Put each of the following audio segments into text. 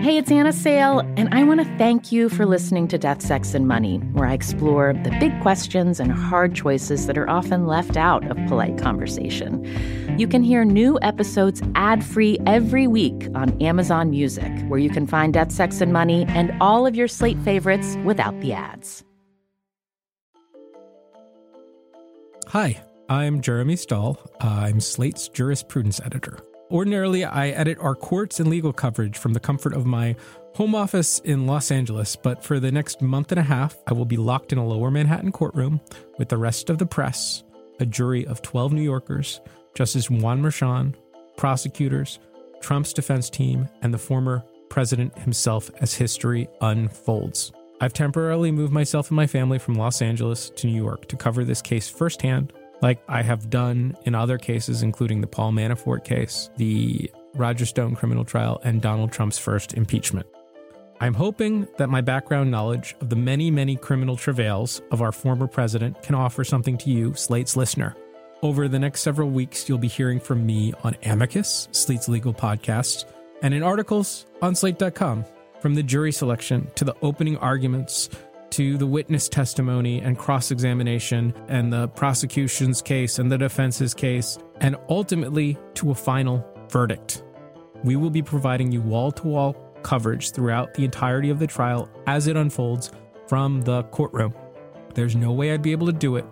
Hey, it's Anna Sale, and I want to thank you for listening to Death, Sex, and Money, where I explore the big questions and hard choices that are often left out of polite conversation. You can hear new episodes ad free every week on Amazon Music, where you can find Death, Sex, and Money and all of your Slate favorites without the ads. Hi, I'm Jeremy Stahl. I'm Slate's jurisprudence editor. Ordinarily, I edit our courts and legal coverage from the comfort of my home office in Los Angeles, but for the next month and a half, I will be locked in a lower Manhattan courtroom with the rest of the press, a jury of 12 New Yorkers, Justice Juan Merchan, prosecutors, Trump's defense team, and the former president himself as history unfolds. I've temporarily moved myself and my family from Los Angeles to New York to cover this case firsthand like I have done in other cases, including the Paul Manafort case, the Roger Stone criminal trial, and Donald Trump's first impeachment. I'm hoping that my background knowledge of the many, many criminal travails of our former president can offer something to you, Slate's listener. Over the next several weeks, you'll be hearing from me on Amicus, Slate's legal podcast, and in articles on Slate.com, from the jury selection to the opening arguments to the witness testimony and cross examination and the prosecution's case and the defense's case, and ultimately to a final verdict. We will be providing you wall to wall coverage throughout the entirety of the trial as it unfolds from the courtroom. There's no way I'd be able to do it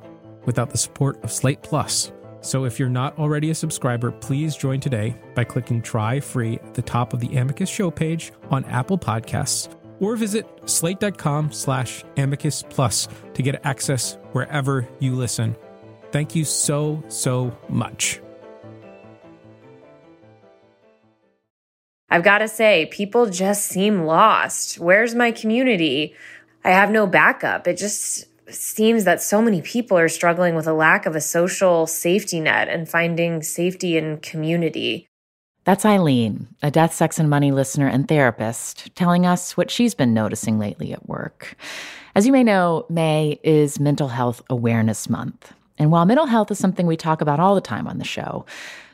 without the support of Slate Plus. So if you're not already a subscriber, please join today by clicking try free at the top of the Amicus show page on Apple Podcasts or visit slate.com slash amicus plus to get access wherever you listen. Thank you so, so much. I've got to say, people just seem lost. Where's my community? I have no backup. It just seems that so many people are struggling with a lack of a social safety net and finding safety in community. That's Eileen, a Death, Sex, and Money listener and therapist, telling us what she's been noticing lately at work. As you may know, May is Mental Health Awareness Month. And while mental health is something we talk about all the time on the show,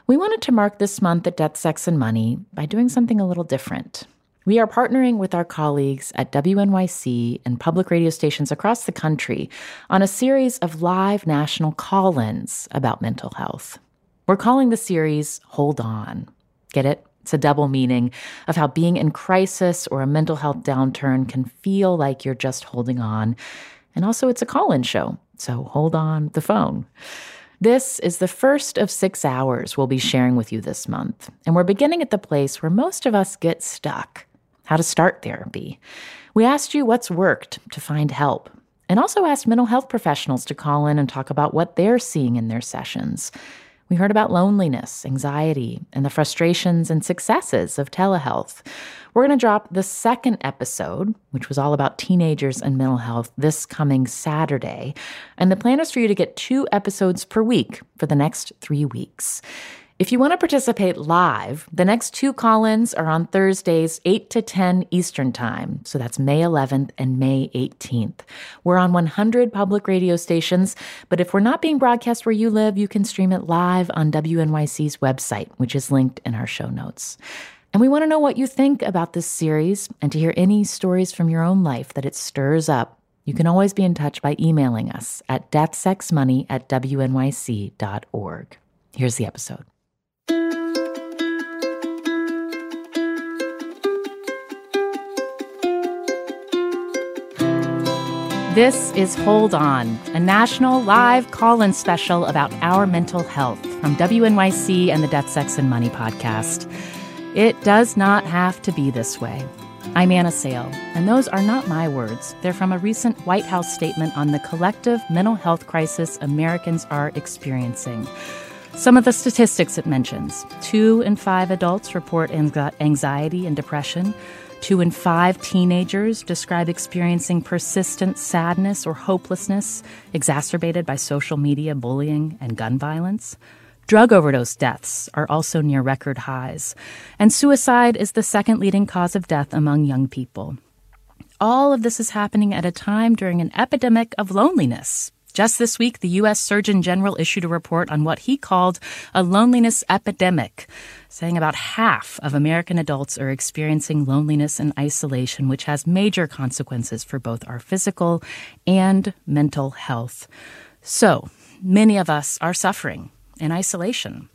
we wanted to mark this month at Death, Sex, and Money by doing something a little different. We are partnering with our colleagues at WNYC and public radio stations across the country on a series of live national call ins about mental health. We're calling the series Hold On. Get it? It's a double meaning of how being in crisis or a mental health downturn can feel like you're just holding on. And also, it's a call in show, so hold on the phone. This is the first of six hours we'll be sharing with you this month. And we're beginning at the place where most of us get stuck how to start therapy. We asked you what's worked to find help, and also asked mental health professionals to call in and talk about what they're seeing in their sessions. We heard about loneliness, anxiety, and the frustrations and successes of telehealth. We're going to drop the second episode, which was all about teenagers and mental health, this coming Saturday. And the plan is for you to get two episodes per week for the next three weeks. If you want to participate live, the next two call ins are on Thursdays, 8 to 10 Eastern Time. So that's May 11th and May 18th. We're on 100 public radio stations, but if we're not being broadcast where you live, you can stream it live on WNYC's website, which is linked in our show notes. And we want to know what you think about this series and to hear any stories from your own life that it stirs up. You can always be in touch by emailing us at deathsexmoney at wnyc.org. Here's the episode. This is Hold On, a national live call in special about our mental health from WNYC and the Death, Sex, and Money podcast. It does not have to be this way. I'm Anna Sale, and those are not my words. They're from a recent White House statement on the collective mental health crisis Americans are experiencing. Some of the statistics it mentions two in five adults report anxiety and depression. Two in five teenagers describe experiencing persistent sadness or hopelessness exacerbated by social media bullying and gun violence. Drug overdose deaths are also near record highs, and suicide is the second leading cause of death among young people. All of this is happening at a time during an epidemic of loneliness Just this week, the U.S. Surgeon General issued a report on what he called a loneliness epidemic, saying about half of American adults are experiencing loneliness and isolation, which has major consequences for both our physical and mental health. So, many of us are suffering in isolation.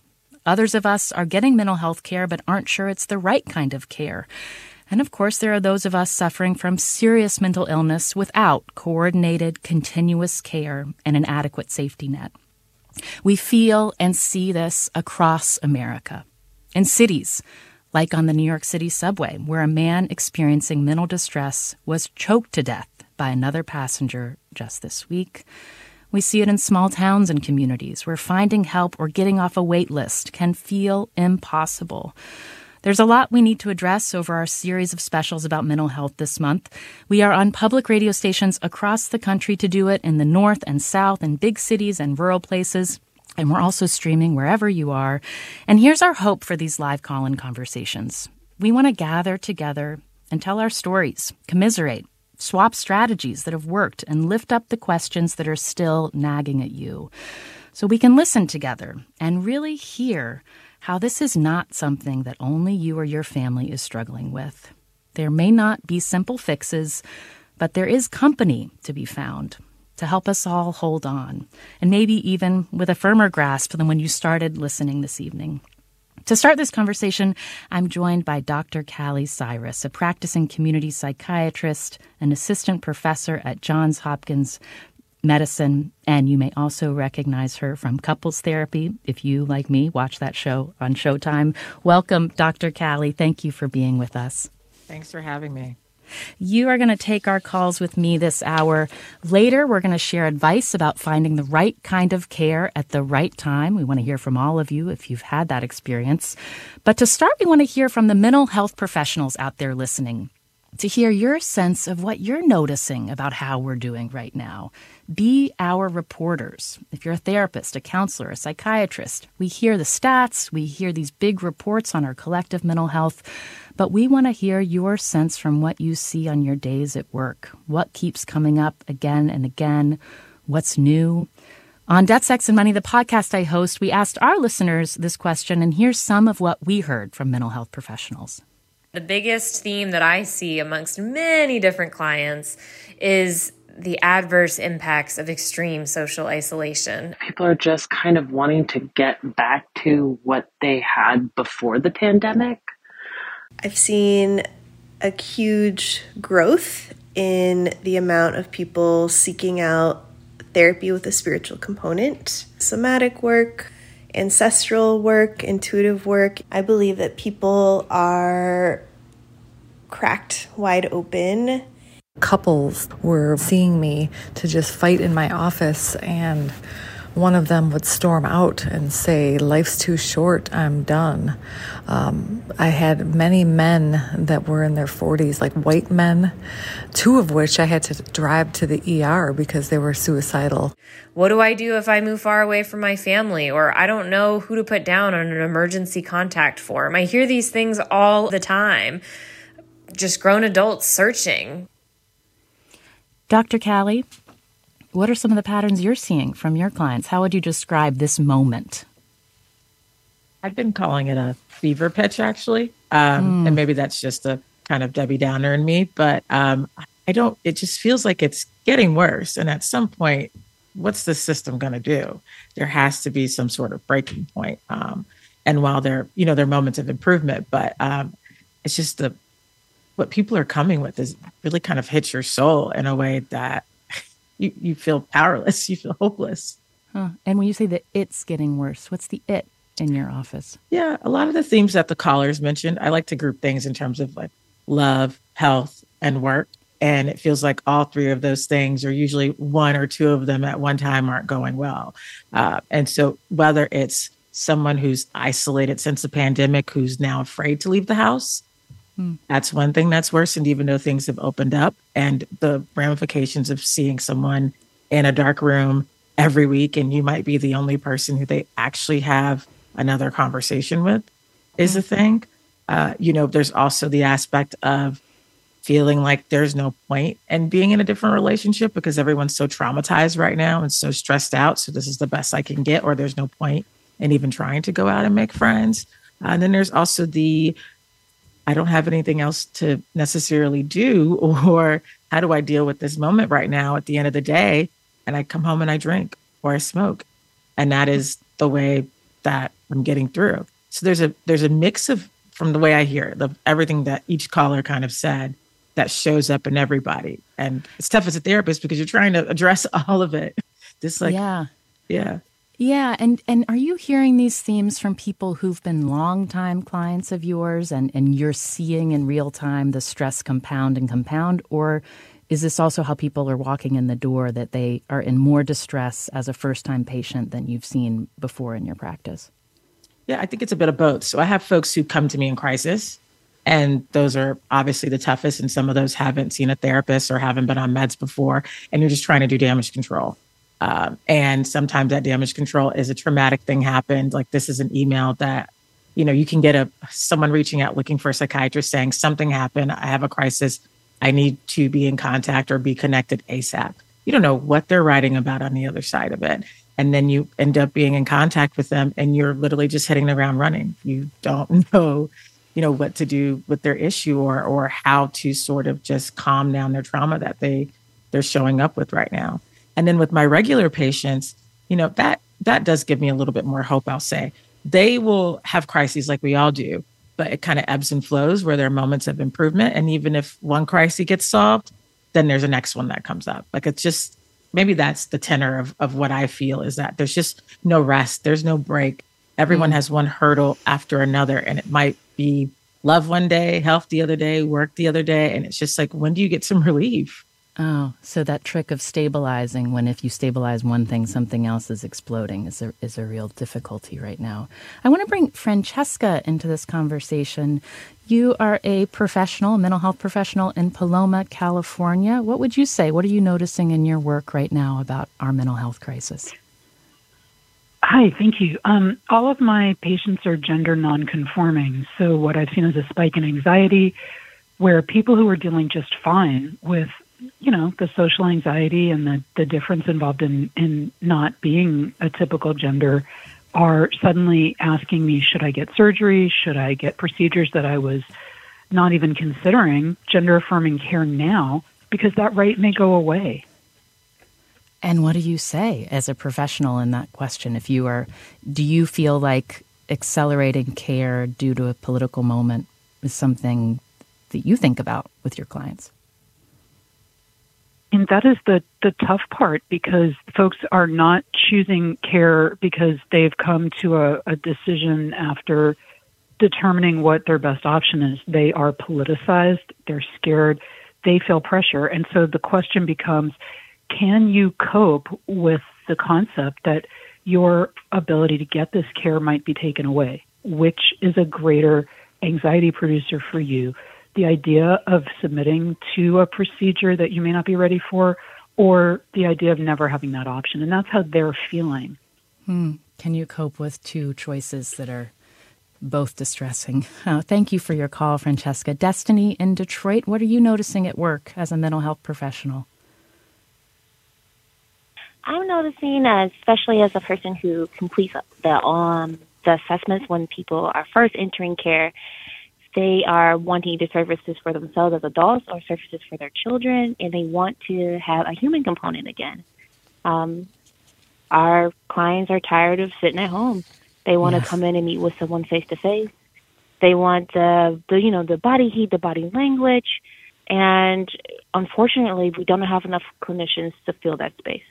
Others of us are getting mental health care but aren't sure it's the right kind of care. And of course, there are those of us suffering from serious mental illness without coordinated, continuous care and an adequate safety net. We feel and see this across America. In cities, like on the New York City subway, where a man experiencing mental distress was choked to death by another passenger just this week. We see it in small towns and communities where finding help or getting off a wait list can feel impossible. There's a lot we need to address over our series of specials about mental health this month. We are on public radio stations across the country to do it in the north and south, in big cities and rural places. And we're also streaming wherever you are. And here's our hope for these live call in conversations. We want to gather together and tell our stories, commiserate, swap strategies that have worked, and lift up the questions that are still nagging at you. So we can listen together and really hear how this is not something that only you or your family is struggling with. There may not be simple fixes, but there is company to be found to help us all hold on, and maybe even with a firmer grasp than when you started listening this evening. To start this conversation, I'm joined by Dr. Kali Cyrus, a practicing community psychiatrist, an assistant professor at Johns Hopkins medicine. And you may also recognize her from couples therapy if you, like me, watch that show on Showtime. Welcome, Dr. Kali. Thank you for being with us. Thanks for having me. You are going to take our calls with me this hour. Later, we're going to share advice about finding the right kind of care at the right time. We want to hear from all of you if you've had that experience. But to start, we want to hear from the mental health professionals out there listening to hear your sense of what you're noticing about how we're doing right now. Be our reporters. If you're a therapist, a counselor, a psychiatrist, we hear the stats, we hear these big reports on our collective mental health, but we want to hear your sense from what you see on your days at work. What keeps coming up again and again? What's new? On Death, Sex, and Money, the podcast I host, we asked our listeners this question, and here's some of what we heard from mental health professionals. The biggest theme that I see amongst many different clients is the adverse impacts of extreme social isolation. People are just kind of wanting to get back to what they had before the pandemic. I've seen a huge growth in the amount of people seeking out therapy with a spiritual component, somatic work, ancestral work, intuitive work. I believe that people are cracked wide open. Couples were seeing me to just fight in my office and one of them would storm out and say, Life's too short, I'm done. Um, I had many men that were in their 40s, like white men, two of which I had to drive to the ER because they were suicidal. What do I do if I move far away from my family or I don't know who to put down on an emergency contact form? I hear these things all the time. Just grown adults searching. Dr. Kali, what are some of the patterns you're seeing from your clients? How would you describe this moment? I've been calling it a fever pitch, actually. Um, mm. And maybe that's just a kind of Debbie Downer in me, but um, I don't, it just feels like it's getting worse. And at some point, what's the system going to do? There has to be some sort of breaking point. Um, and while there, you know, there are moments of improvement, but um, it's just the, what people are coming with is really kind of hits your soul in a way that you, you feel powerless, you feel hopeless. Huh. And when you say that it's getting worse, what's the it in your office? Yeah, a lot of the themes that the callers mentioned, I like to group things in terms of like love, health, and work. And it feels like all three of those things, or usually one or two of them at one time, aren't going well. Uh, and so, whether it's someone who's isolated since the pandemic, who's now afraid to leave the house, Mm. That's one thing that's worsened, even though things have opened up. And the ramifications of seeing someone in a dark room every week and you might be the only person who they actually have another conversation with is a mm. thing. Uh, you know, there's also the aspect of feeling like there's no point in being in a different relationship because everyone's so traumatized right now and so stressed out. So this is the best I can get, or there's no point in even trying to go out and make friends. Uh, and then there's also the I don't have anything else to necessarily do, or how do I deal with this moment right now at the end of the day? And I come home and I drink or I smoke. And that is the way that I'm getting through. So there's a there's a mix of from the way I hear it, the, everything that each caller kind of said that shows up in everybody. And it's tough as a therapist because you're trying to address all of it. Just like yeah. Yeah. Yeah, and and are you hearing these themes from people who've been longtime clients of yours and and you're seeing in real time the stress compound and compound or is this also how people are walking in the door that they are in more distress as a first-time patient than you've seen before in your practice? Yeah, I think it's a bit of both. So I have folks who come to me in crisis and those are obviously the toughest and some of those haven't seen a therapist or haven't been on meds before and you're just trying to do damage control um, and sometimes that damage control is a traumatic thing happened. Like this is an email that, you know, you can get a someone reaching out looking for a psychiatrist saying something happened. I have a crisis. I need to be in contact or be connected ASAP. You don't know what they're writing about on the other side of it. And then you end up being in contact with them and you're literally just hitting the ground running. You don't know, you know, what to do with their issue or or how to sort of just calm down their trauma that they they're showing up with right now. And then with my regular patients, you know, that that does give me a little bit more hope, I'll say. They will have crises like we all do, but it kind of ebbs and flows where there are moments of improvement. And even if one crisis gets solved, then there's a next one that comes up. Like it's just maybe that's the tenor of, of what I feel is that there's just no rest, there's no break. Everyone mm. has one hurdle after another, and it might be love one day, health the other day, work the other day. And it's just like, when do you get some relief? Oh, so that trick of stabilizing when if you stabilize one thing, something else is exploding is a, is a real difficulty right now. I want to bring Francesca into this conversation. You are a professional, mental health professional in Paloma, California. What would you say? What are you noticing in your work right now about our mental health crisis? Hi, thank you. Um, all of my patients are gender nonconforming. So, what I've seen is a spike in anxiety where people who are dealing just fine with you know the social anxiety and the, the difference involved in in not being a typical gender are suddenly asking me should i get surgery? Should i get procedures that i was not even considering gender affirming care now? Because that right may go away. And what do you say as a professional in that question? If you are do you feel like accelerating care due to a political moment is something that you think about with your clients and that is the, the tough part because folks are not choosing care because they've come to a, a decision after determining what their best option is. They are politicized, they're scared, they feel pressure. And so the question becomes can you cope with the concept that your ability to get this care might be taken away? Which is a greater anxiety producer for you? The idea of submitting to a procedure that you may not be ready for, or the idea of never having that option. And that's how they're feeling. Hmm. Can you cope with two choices that are both distressing? Oh, thank you for your call, Francesca. Destiny in Detroit, what are you noticing at work as a mental health professional? I'm noticing, uh, especially as a person who completes the um, the assessments when people are first entering care, they are wanting either services for themselves as adults or services for their children, and they want to have a human component again. Um, our clients are tired of sitting at home. They want yes. to come in and meet with someone face to face. They want the, the you know the body heat, the body language, and unfortunately, we don't have enough clinicians to fill that space.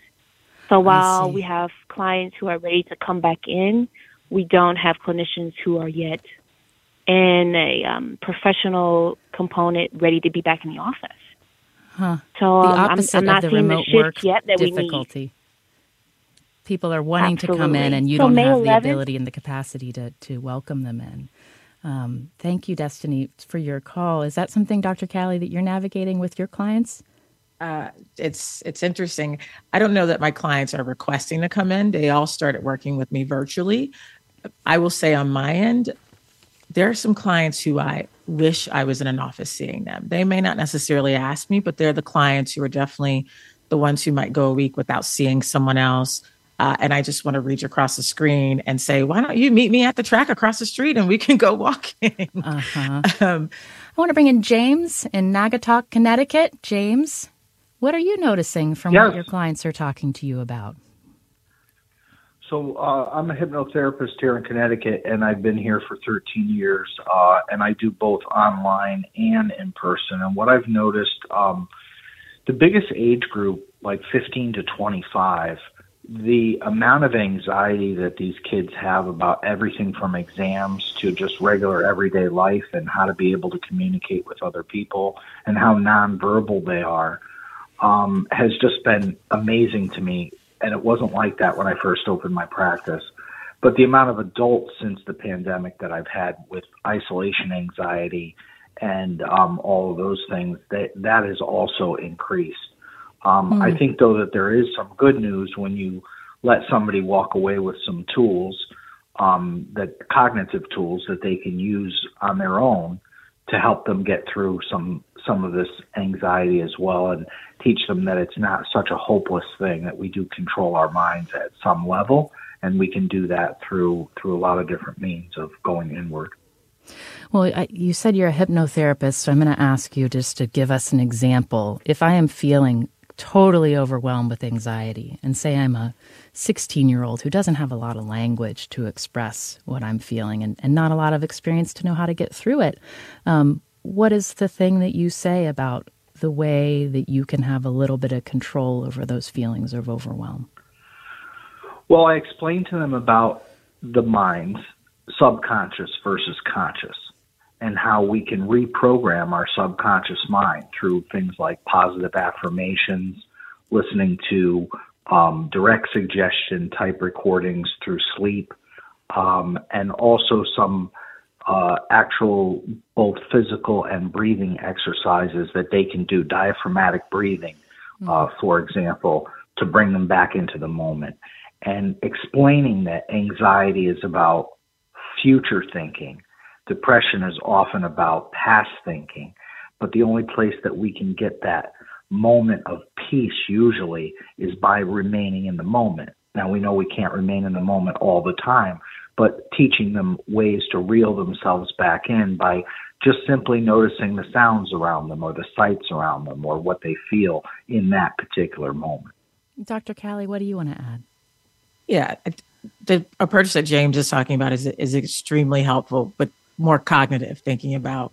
So while we have clients who are ready to come back in, we don't have clinicians who are yet and a um, professional component ready to be back in the office. Huh. So the um, opposite I'm, I'm not of the seeing remote the shift yet that difficulty. we need. People are wanting Absolutely. to come in, and you so don't May have 11th, the ability and the capacity to to welcome them in. Um, thank you, Destiny, for your call. Is that something, Dr. Kali, that you're navigating with your clients? Uh, it's it's interesting. I don't know that my clients are requesting to come in. They all started working with me virtually. I will say on my end, there are some clients who I wish I was in an office seeing them. They may not necessarily ask me, but they're the clients who are definitely the ones who might go a week without seeing someone else. Uh, and I just want to reach across the screen and say, why don't you meet me at the track across the street and we can go walking? Uh-huh. Um, I want to bring in James in Naugatuck, Connecticut. James, what are you noticing from yes. what your clients are talking to you about? So uh, I'm a hypnotherapist here in Connecticut, and I've been here for 13 years, uh, and I do both online and in person. And what I've noticed, um, the biggest age group, like 15 to 25, the amount of anxiety that these kids have about everything from exams to just regular everyday life and how to be able to communicate with other people and how nonverbal they are um, has just been amazing to me and it wasn't like that when I first opened my practice. But the amount of adults since the pandemic that I've had with isolation anxiety and um, all of those things that that has also increased. Um, mm. I think though that there is some good news when you let somebody walk away with some tools, um, that cognitive tools that they can use on their own to help them get through some some of this anxiety as well and teach them that it's not such a hopeless thing that we do control our minds at some level and we can do that through through a lot of different means of going inward well, I, you said you're a hypnotherapist, so I'm going to ask you just to give us an example. If I am feeling totally overwhelmed with anxiety, and say I'm a 16 year old who doesn't have a lot of language to express what I'm feeling and, and not a lot of experience to know how to get through it, um, what is the thing that you say about the way that you can have a little bit of control over those feelings of overwhelm? Well, I explain to them about the mind's subconscious versus conscious and how we can reprogram our subconscious mind through things like positive affirmations, listening to um, direct suggestion type recordings through sleep, um, and also some uh, actual both physical and breathing exercises that they can do, diaphragmatic breathing, uh, mm-hmm. for example, to bring them back into the moment. And explaining that anxiety is about future thinking, depression is often about past thinking, but the only place that we can get that moment of peace usually is by remaining in the moment. Now we know we can't remain in the moment all the time, but teaching them ways to reel themselves back in by just simply noticing the sounds around them or the sights around them or what they feel in that particular moment. Dr. Kali, what do you want to add? Yeah, the approach that James is talking about is is extremely helpful, but more cognitive, thinking about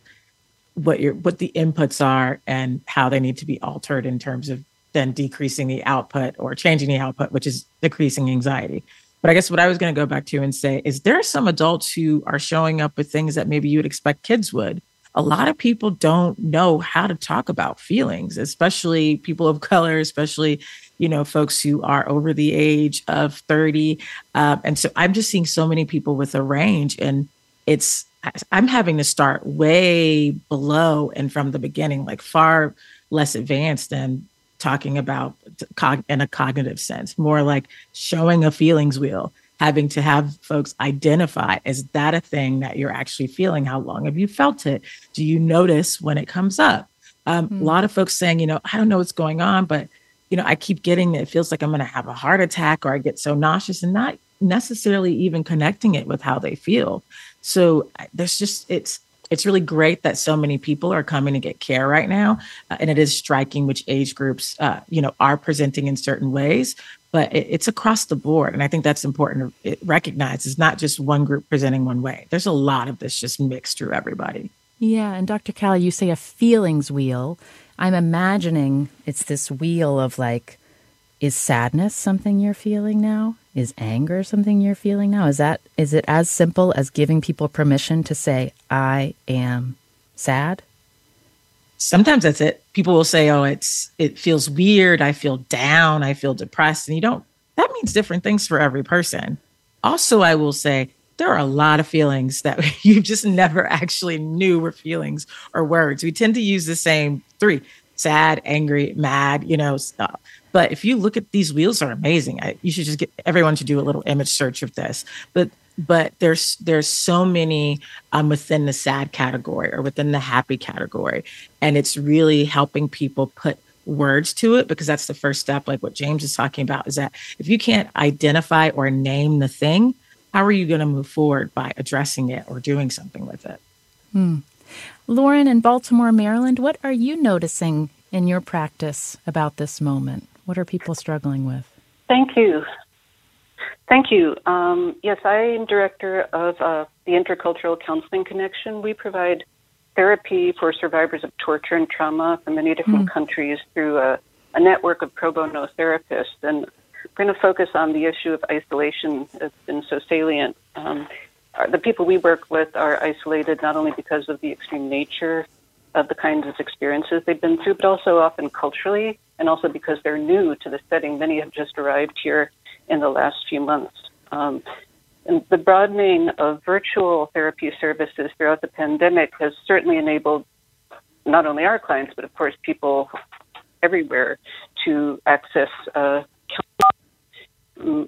what your what the inputs are and how they need to be altered in terms of then decreasing the output or changing the output, which is decreasing anxiety. But I guess what I was going to go back to and say is there are some adults who are showing up with things that maybe you would expect kids would. A lot of people don't know how to talk about feelings, especially people of color, especially you know folks who are over the age of 30 um, and so i'm just seeing so many people with a range and it's i'm having to start way below and from the beginning like far less advanced than talking about cog- in a cognitive sense, more like showing a feelings wheel, having to have folks identify is that a thing that you're actually feeling? How long have you felt it? Do you notice when it comes up? Um, mm-hmm. A lot of folks saying, you know, I don't know what's going on, but you know, I keep getting it feels like I'm going to have a heart attack or I get so nauseous and not necessarily even connecting it with how they feel. So there's just it's it's really great that so many people are coming to get care right now, uh, and it is striking which age groups uh, you know are presenting in certain ways. But it, it's across the board, and I think that's important to recognize. It's not just one group presenting one way. There's a lot of this just mixed through everybody. Yeah, and Dr. Kali, you say a feelings wheel. I'm imagining it's this wheel of like, is sadness something you're feeling now? Is anger something you're feeling now? Is that is it as simple as giving people permission to say I am sad? Sometimes that's it. People will say, "Oh, it's it feels weird. I feel down. I feel depressed." And you don't that means different things for every person. Also, I will say there are a lot of feelings that you just never actually knew were feelings or words. We tend to use the same three sad, angry, mad, you know, stuff. But if you look at these wheels are amazing. I, you should just get everyone should do a little image search of this. But but there's there's so many um, within the sad category or within the happy category and it's really helping people put words to it because that's the first step like what james is talking about is that if you can't identify or name the thing how are you going to move forward by addressing it or doing something with it hmm. Lauren in baltimore maryland what are you noticing in your practice about this moment what are people struggling with thank you Thank you. Um, yes, I am director of uh, the Intercultural Counseling Connection. We provide therapy for survivors of torture and trauma from many different mm. countries through a, a, network of pro bono therapists. And we're going to focus on the issue of isolation that's been so salient. Um, the people we work with are isolated not only because of the extreme nature of the kinds of experiences they've been through, but also often culturally, and also because they're new to the setting. Many have just arrived here in the last few months. Um, and the broadening of virtual therapy services throughout the pandemic has certainly enabled not only our clients, but of course people everywhere to access uh,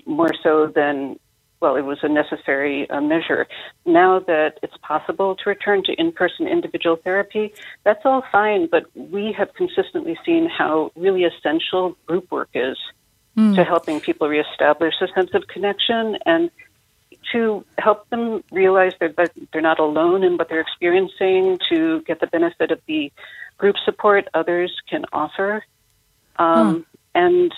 more so than well, it was a necessary uh, measure. Now that it's possible to return to in person individual therapy, that's all fine, but we have consistently seen how really essential group work is mm. to helping people reestablish a sense of connection and to help them realize that they're not alone in what they're experiencing, to get the benefit of the group support others can offer. Um, mm. And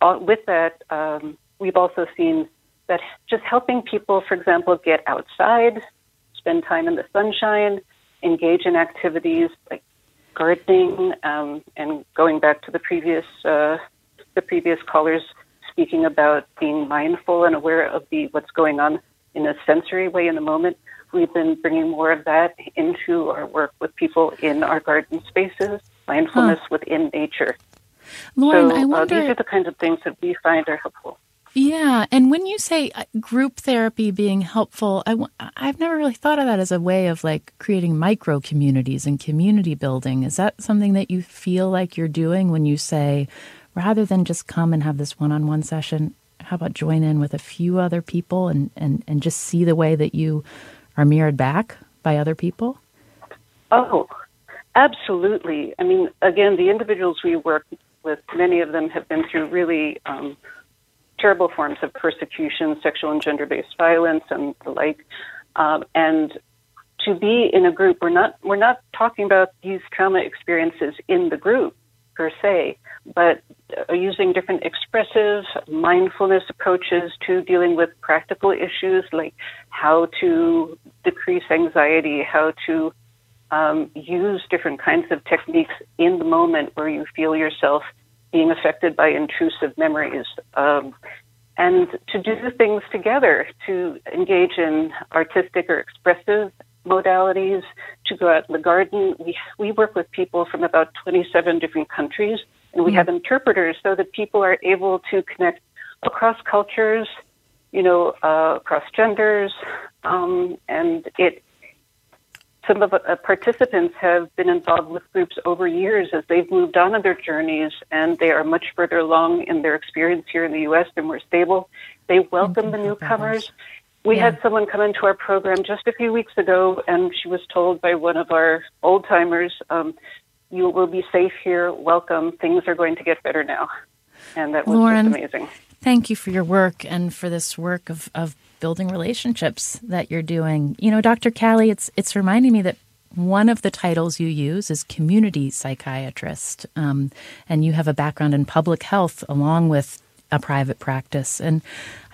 uh, with that, um, we've also seen that just helping people, for example, get outside, spend time in the sunshine, engage in activities like gardening, um, and going back to the previous uh, the previous callers speaking about being mindful and aware of the what's going on in a sensory way in the moment. We've been bringing more of that into our work with people in our garden spaces, mindfulness huh. within nature. Lauren, so, I wonder. Uh, these are the kinds of things that we find are helpful. Yeah, and when you say uh, group therapy being helpful, I, I've never really thought of that as a way of like creating micro communities and community building. Is that something that you feel like you're doing when you say rather than just come and have this one-on-one session how about join in with a few other people and, and, and just see the way that you are mirrored back by other people oh absolutely i mean again the individuals we work with many of them have been through really um, terrible forms of persecution sexual and gender-based violence and the like. Um, and to be in a group we're not we're not talking about these trauma experiences in the group per se, but uh, using different expressive mindfulness approaches to dealing with practical issues like how to decrease anxiety, how to um, use different kinds of techniques in the moment where you feel yourself being affected by intrusive memories. Um, and to do things together, to engage in artistic or expressive modalities to go out in the garden. We, we work with people from about 27 different countries, and we mm-hmm. have interpreters so that people are able to connect across cultures, you know, uh, across genders, um, and it. Some of the uh, participants have been involved with groups over years as they've moved on in their journeys, and they are much further along in their experience here in the U.S. They're more stable. They welcome the newcomers. We yeah. had someone come into our program just a few weeks ago, and she was told by one of our old timers, um, "You will be safe here. Welcome. Things are going to get better now." And that was Lauren, amazing. Thank you for your work and for this work of, of building relationships that you're doing. You know, Dr. Kali, it's it's reminding me that one of the titles you use is community psychiatrist, um, and you have a background in public health along with a private practice. And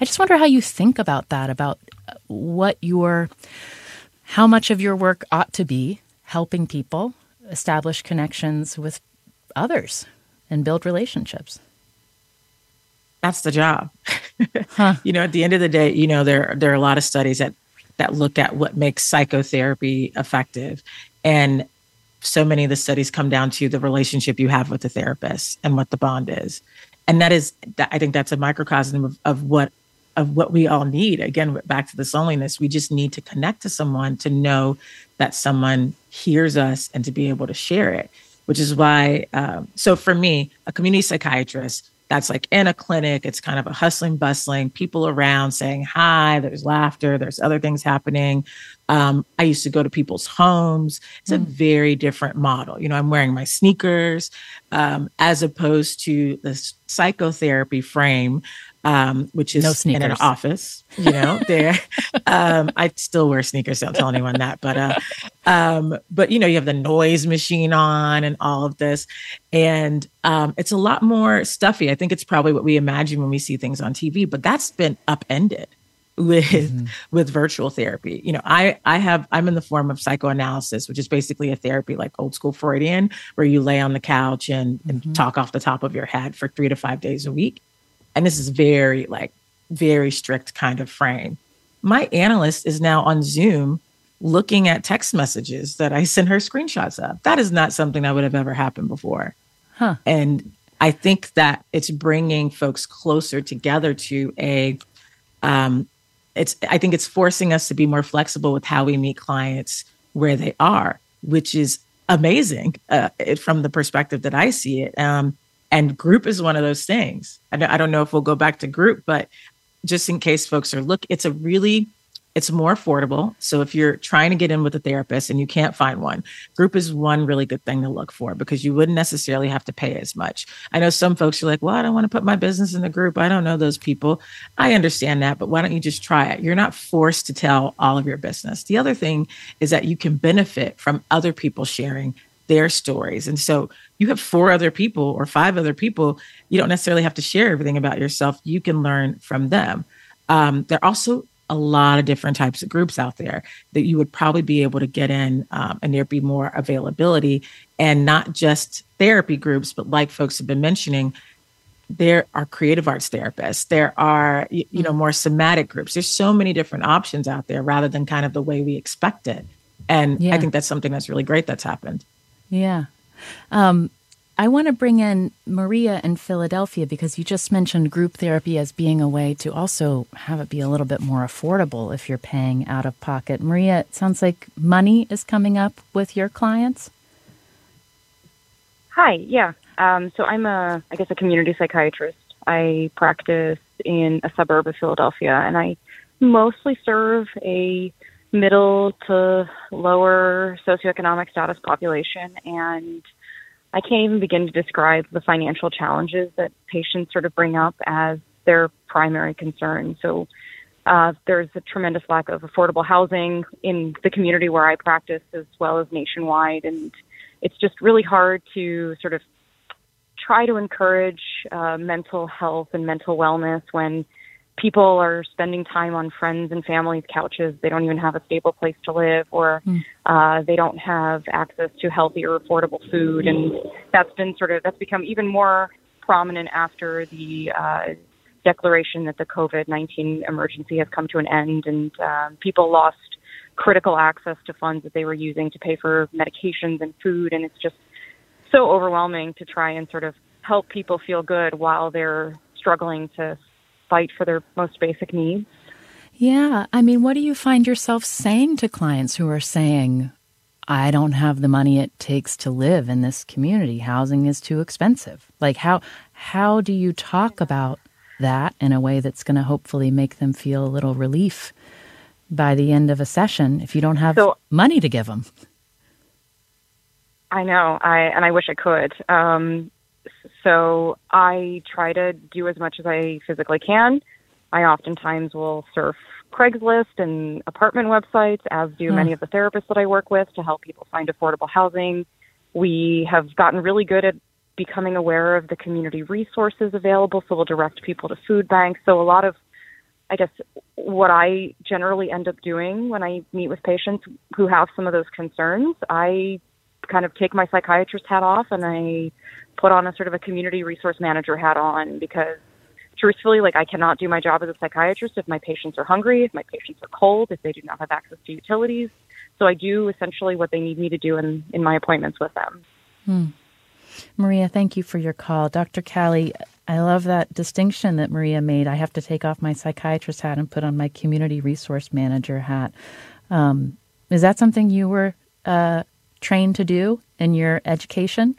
I just wonder how you think about that, about what your, how much of your work ought to be helping people establish connections with others and build relationships. That's the job. huh. You know, at the end of the day, you know, there there are a lot of studies that that look at what makes psychotherapy effective. And so many of the studies come down to the relationship you have with the therapist and what the bond is and that is i think that's a microcosm of, of what of what we all need again back to this loneliness we just need to connect to someone to know that someone hears us and to be able to share it which is why um, so for me a community psychiatrist that's like in a clinic. It's kind of a hustling, bustling, people around saying hi, there's laughter, there's other things happening. Um, I used to go to people's homes. It's mm. a very different model. You know, I'm wearing my sneakers um, as opposed to the psychotherapy frame um, which is no in an office, you know, there. um, I still wear sneakers. Don't tell anyone that, but, uh, um, but you know, you have the noise machine on and all of this, and um, it's a lot more stuffy. I think it's probably what we imagine when we see things on TV, but that's been upended with mm-hmm. with virtual therapy. You know, I I have I'm in the form of psychoanalysis, which is basically a therapy like old school Freudian, where you lay on the couch and, and mm-hmm. talk off the top of your head for three to five days a week and this is very like very strict kind of frame. My analyst is now on Zoom looking at text messages that I sent her screenshots of. That is not something that would have ever happened before. Huh. And I think that it's bringing folks closer together to a um, it's I think it's forcing us to be more flexible with how we meet clients where they are, which is amazing uh, it, from the perspective that I see it. Um, and group is one of those things. I don't, I don't know if we'll go back to group, but just in case folks are look, it's a really it's more affordable. So if you're trying to get in with a therapist and you can't find one, group is one really good thing to look for because you wouldn't necessarily have to pay as much. I know some folks are like, well, I don't want to put my business in the group. I don't know those people. I understand that, but why don't you just try it? You're not forced to tell all of your business. The other thing is that you can benefit from other people sharing their stories. And so you have four other people or five other people, you don't necessarily have to share everything about yourself. You can learn from them. Um, there are also a lot of different types of groups out there that you would probably be able to get in um, and there'd be more availability. And not just therapy groups, but like folks have been mentioning, there are creative arts therapists. There are you, you know more somatic groups. There's so many different options out there rather than kind of the way we expect it. And yeah. i think that's something that's really great that's happened. Yeah. Um, I want to bring in Maria in Philadelphia because you just mentioned group therapy as being a way to also have it be a little bit more affordable if you're paying out of pocket. Maria, it sounds like money is coming up with your clients. Hi, yeah. Um, so I'm a, I guess, a community psychiatrist. I practice in a suburb of Philadelphia, and I mostly serve a middle to lower socioeconomic status population. And I can't even begin to describe the financial challenges that patients sort of bring up as their primary concern. So uh, there's a tremendous lack of affordable housing in the community where I practice as well as nationwide. And it's just really hard to sort of try to encourage uh, mental health and mental wellness when people are spending time on friends and family's couches. They don't even have a stable place to live, or mm. uh, they don't have access to healthy or affordable food. And that's been sort of that's become even more prominent after the uh, declaration that the COVID nineteen emergency has come to an end, and um, people lost critical access to funds that they were using to pay for medications and food. And it's just so overwhelming to try and sort of help people feel good while they're struggling to fight for their most basic needs. Yeah. I mean, what do you find yourself saying to clients who are saying, I don't have the money it takes to live in this community. Housing is too expensive. Like how how do you talk about that in a way that's going to hopefully make them feel a little relief by the end of a session if you don't have so, money to give them? I know. I and I wish I could. Um, so I try to do as much as I physically can. I oftentimes will surf Craigslist and apartment websites, as do hmm. many of the therapists that I work with, to help people find affordable housing. We have gotten really good at becoming aware of the community resources available, so we'll direct people to food banks. So a lot of, I guess, what I generally end up doing when I meet with patients who have some of those concerns, I kind of take my psychiatrist hat off and I put on a sort of a community resource manager hat on because truthfully, like I cannot do my job as a psychiatrist if my patients are hungry, if my patients are cold, if they do not have access to utilities. So I do essentially what they need me to do in, in my appointments with them. Hmm. Maria, thank you for your call. Dr. Kali, I love that distinction that Maria made. I have to take off my psychiatrist hat and put on my community resource manager hat. Um, is that something you were uh, trained to do in your education?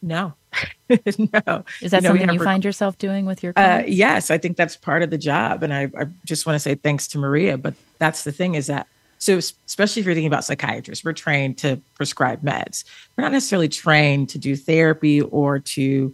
No, no. Is that You know, something you find yourself doing with your Uh, yes, I think that's part of the job. And I, I just want to say thanks to Maria. But that's the thing is that, so especially if you're thinking about psychiatrists, we're trained to prescribe meds. We're not necessarily trained to do therapy or to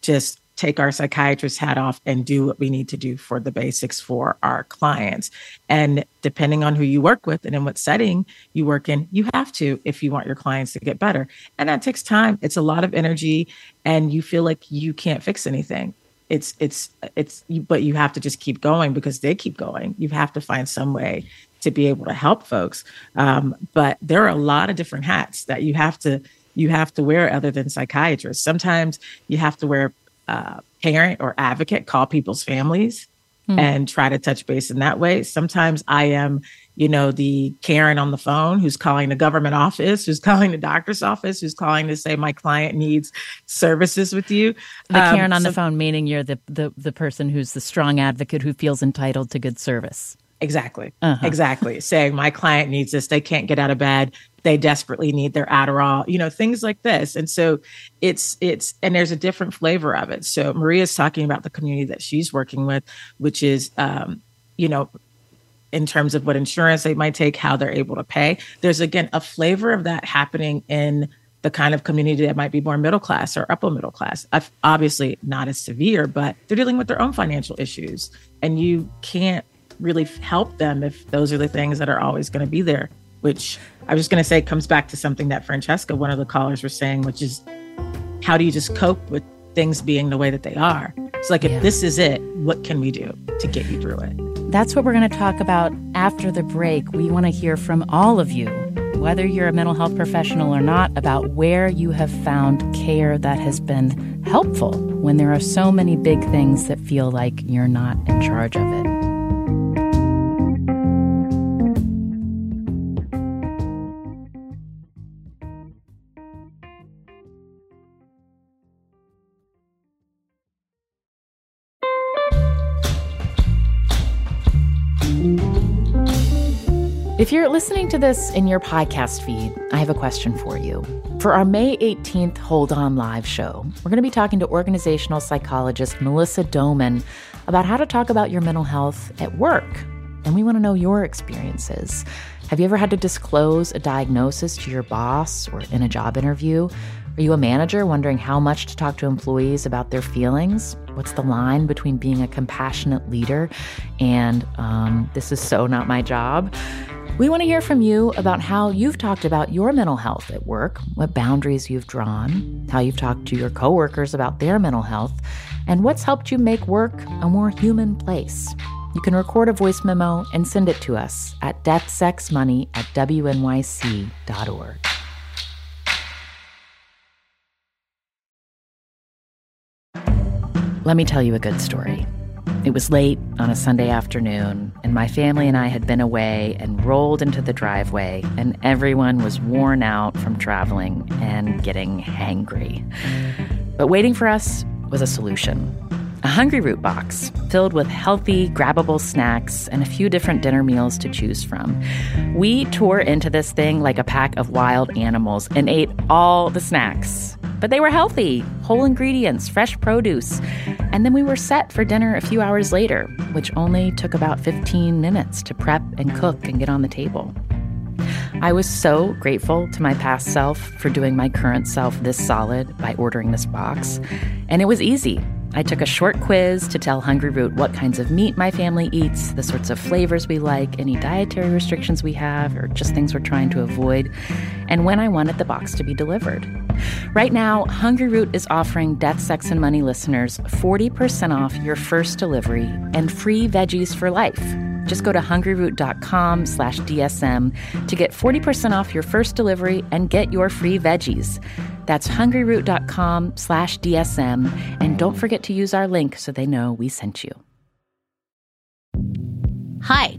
just take our psychiatrist hat off and do what we need to do for the basics for our clients. And depending on who you work with and in what setting you work in, you have to if you want your clients to get better. And that takes time. It's a lot of energy and you feel like you can't fix anything. It's it's it's but you have to just keep going because they keep going. You have to find some way to be able to help folks. Um, but there are a lot of different hats that you have to you have to wear other than psychiatrists. Sometimes you have to wear uh, parent or advocate, call people's families Hmm. and try to touch base in that way. Sometimes I am, you know, the Karen on the phone who's calling the government office, who's calling the doctor's office, who's calling to say my client needs services with you. The Um, Karen on the phone, meaning you're the, the the person who's the strong advocate who feels entitled to good service. Exactly. Uh-huh. Exactly. Saying my client needs this, they can't get out of bed, they desperately need their Adderall, you know, things like this. And so it's it's and there's a different flavor of it. So Maria's talking about the community that she's working with, which is um, you know, in terms of what insurance they might take, how they're able to pay. There's again a flavor of that happening in the kind of community that might be more middle class or upper middle class. Ob- Obviously, not as severe, but they're dealing with their own financial issues, and you can't really help them if those are the things that are always going to be there. Which I was going to say comes back to something that Francesca, one of the callers, was saying, which is how do you just cope with things being the way that they are? It's like Yeah. if this is it, what can we do to get you through it? That's what we're going to talk about after the break. We want to hear from all of you, whether you're a mental health professional or not, about where you have found care that has been helpful when there are so many big things that feel like you're not in charge of it. If you're listening to this in your podcast feed, I have a question for you. For our May 18th Hold On Live show, we're going to be talking to organizational psychologist Melissa Doman about how to talk about your mental health at work. And we want to know your experiences. Have you ever had to disclose a diagnosis to your boss or in a job interview? Are you a manager wondering how much to talk to employees about their feelings? What's the line between being a compassionate leader and um, this is so not my job? We want to hear from you about how you've talked about your mental health at work, what boundaries you've drawn, how you've talked to your coworkers about their mental health, and what's helped you make work a more human place. You can record a voice memo and send it to us at deathsexmoney at wnyc.org. Let me tell you a good story. It was late on a Sunday afternoon, and my family and I had been away and rolled into the driveway, and everyone was worn out from traveling and getting hangry. But waiting for us was a solution a Hungryroot box filled with healthy, grabbable snacks and a few different dinner meals to choose from. We tore into this thing like a pack of wild animals and ate all the snacks. But they were healthy, whole ingredients, fresh produce. And then we were set for dinner a few hours later, which only took about 15 minutes to prep and cook and get on the table. I was so grateful to my past self for doing my current self this solid by ordering this box. And it was easy. I took a short quiz to tell Hungryroot what kinds of meat my family eats, the sorts of flavors we like, any dietary restrictions we have, or just things we're trying to avoid, and when I wanted the box to be delivered. Right now, Hungryroot is offering Death, Sex, and Money listeners 40% off your first delivery and free veggies for life. Just go to hungryroot.com slash DSM to get 40% off your first delivery and get your free veggies. That's hungryroot.com slash DSM. And don't forget to use our link so they know we sent you. Hi,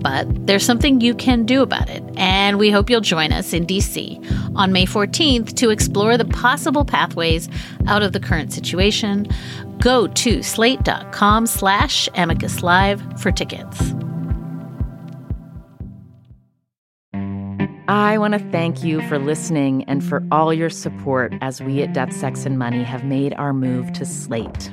But there's something you can do about it, and we hope you'll join us in DC on May 14th to explore the possible pathways out of the current situation. Go to slate.com slash amicus live for tickets. I want to thank you for listening and for all your support as we at Death, Sex, and Money have made our move to Slate.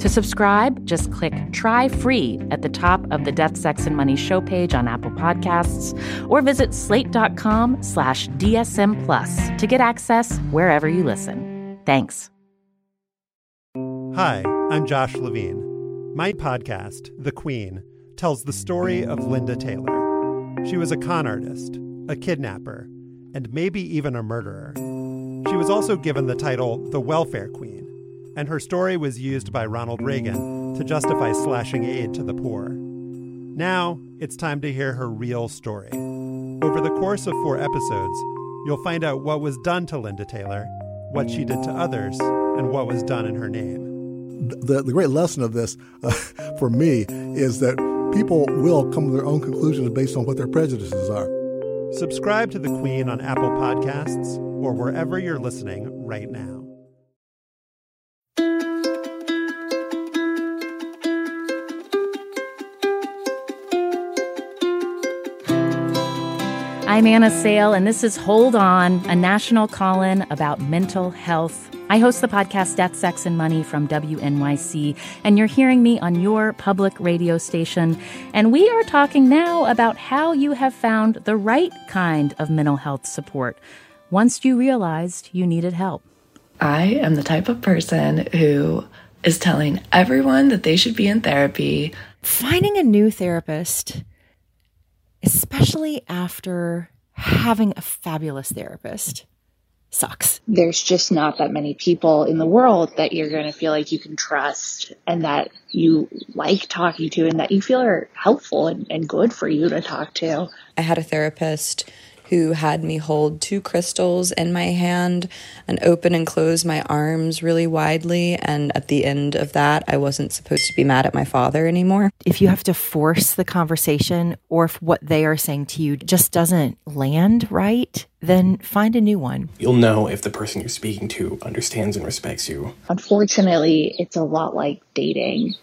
To subscribe, just click Try Free at the top of the Death, Sex, and Money show page on Apple Podcasts, or visit slate.com slash DSM Plus to get access wherever you listen. Thanks. Hi, I'm Josh Levin. My podcast, The Queen, tells the story of Linda Taylor. She was a con artist, a kidnapper, and maybe even a murderer. She was also given the title the Welfare Queen, and her story was used by Ronald Reagan to justify slashing aid to the poor. Now, it's time to hear her real story. Over the course of four episodes, you'll find out what was done to Linda Taylor, what she did to others, and what was done in her name the, the great lesson of this uh, for me is that people will come to their own conclusions based on what their prejudices are. Subscribe to The Queen on Apple Podcasts or wherever you're listening right now. I'm Anna Sale, and this is Hold On, a national call in about mental health I host the podcast Death, Sex, and Money from WNYC, and you're hearing me on your public radio station. And we are talking now about how you have found the right kind of mental health support once you realized you needed help. I am the type of person who is telling everyone that they should be in therapy. Finding a new therapist, especially after having a fabulous therapist sucks. There's just not that many people in the world that you're going to feel like you can trust and that you like talking to and that you feel are helpful and, and good for you to talk to. I had a therapist who had me hold two crystals in my hand and open and close my arms really widely. And at the end of that, I wasn't supposed to be mad at my father anymore. If you have to force the conversation or if what they are saying to you just doesn't land right, then find a new one. You'll know if the person you're speaking to understands and respects you. Unfortunately, it's a lot like dating.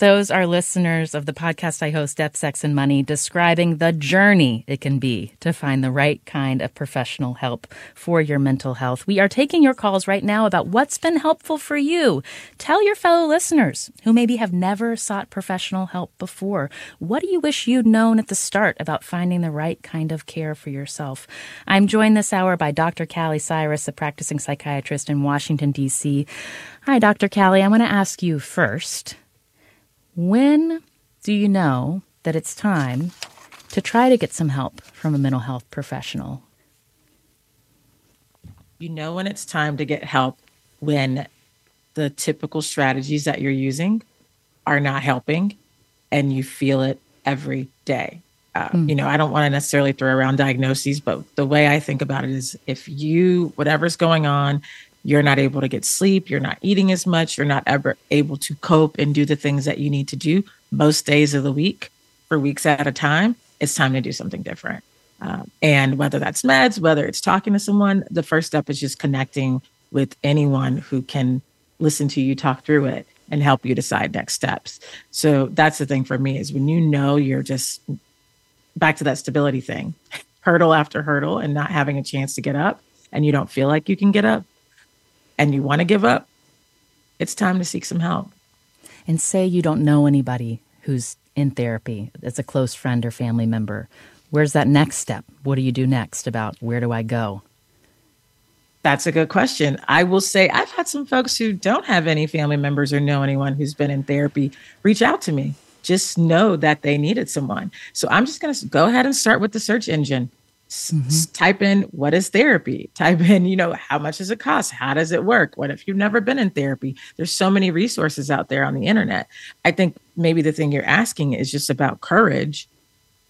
Those are listeners of the podcast I host, Death, Sex, and Money, describing the journey it can be to find the right kind of professional help for your mental health. We are taking your calls right now about what's been helpful for you. Tell your fellow listeners who maybe have never sought professional help before. What do you wish you'd known at the start about finding the right kind of care for yourself? I'm joined this hour by Dr. Kali Cyrus, a practicing psychiatrist in Washington, D.C. Hi, Dr. Kali. I want to ask you first. When do you know that it's time to try to get some help from a mental health professional? You know when it's time to get help when the typical strategies that you're using are not helping and you feel it every day. Uh, mm. You know, I don't want to necessarily throw around diagnoses, but the way I think about it is if you, whatever's going on, you're not able to get sleep, you're not eating as much, you're not ever able to cope and do the things that you need to do most days of the week for weeks at a time, it's time to do something different. Um, and whether that's meds, whether it's talking to someone, the first step is just connecting with anyone who can listen to you talk through it and help you decide next steps. So that's the thing for me is when you know you're just back to that stability thing, hurdle after hurdle and not having a chance to get up and you don't feel like you can get up and you want to give up, it's time to seek some help. And say you don't know anybody who's in therapy that's a close friend or family member. Where's that next step? What do you do next about where do I go? That's a good question. I will say I've had some folks who don't have any family members or know anyone who's been in therapy reach out to me. Just know that they needed someone. So I'm just going to go ahead and start with the search engine. Mm-hmm. Type in what is therapy? Type in, you know, how much does it cost? How does it work? What if you've never been in therapy? There's so many resources out there on the internet. I think maybe the thing you're asking is just about courage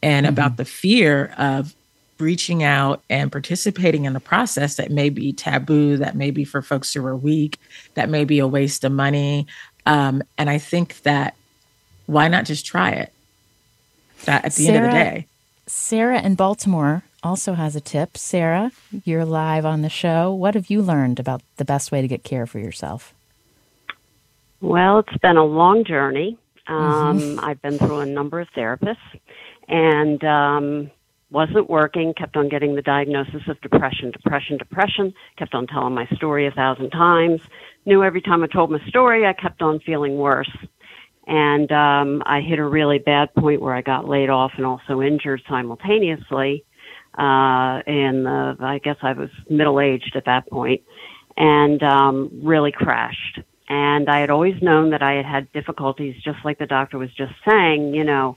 and mm-hmm. about the fear of reaching out and participating in the process that may be taboo, that may be for folks who are weak, that may be a waste of money. Um, and I think that why not just try it? That at the Sarah, end of the day. Sarah in Baltimore also has a tip. Sarah, you're live on the show. What have you learned about the best way to get care for yourself? Well, it's been a long journey. Um, mm-hmm. I've been through a number of therapists, and um, wasn't working, kept on getting the diagnosis of depression, depression, depression, kept on telling my story a thousand times. Knew every time I told my story, I kept on feeling worse. And um, I hit a really bad point where I got laid off and also injured simultaneously. Uh, and uh, I guess I was middle aged at that point and um, really crashed. And I had always known that I had had difficulties, just like the doctor was just saying, you know,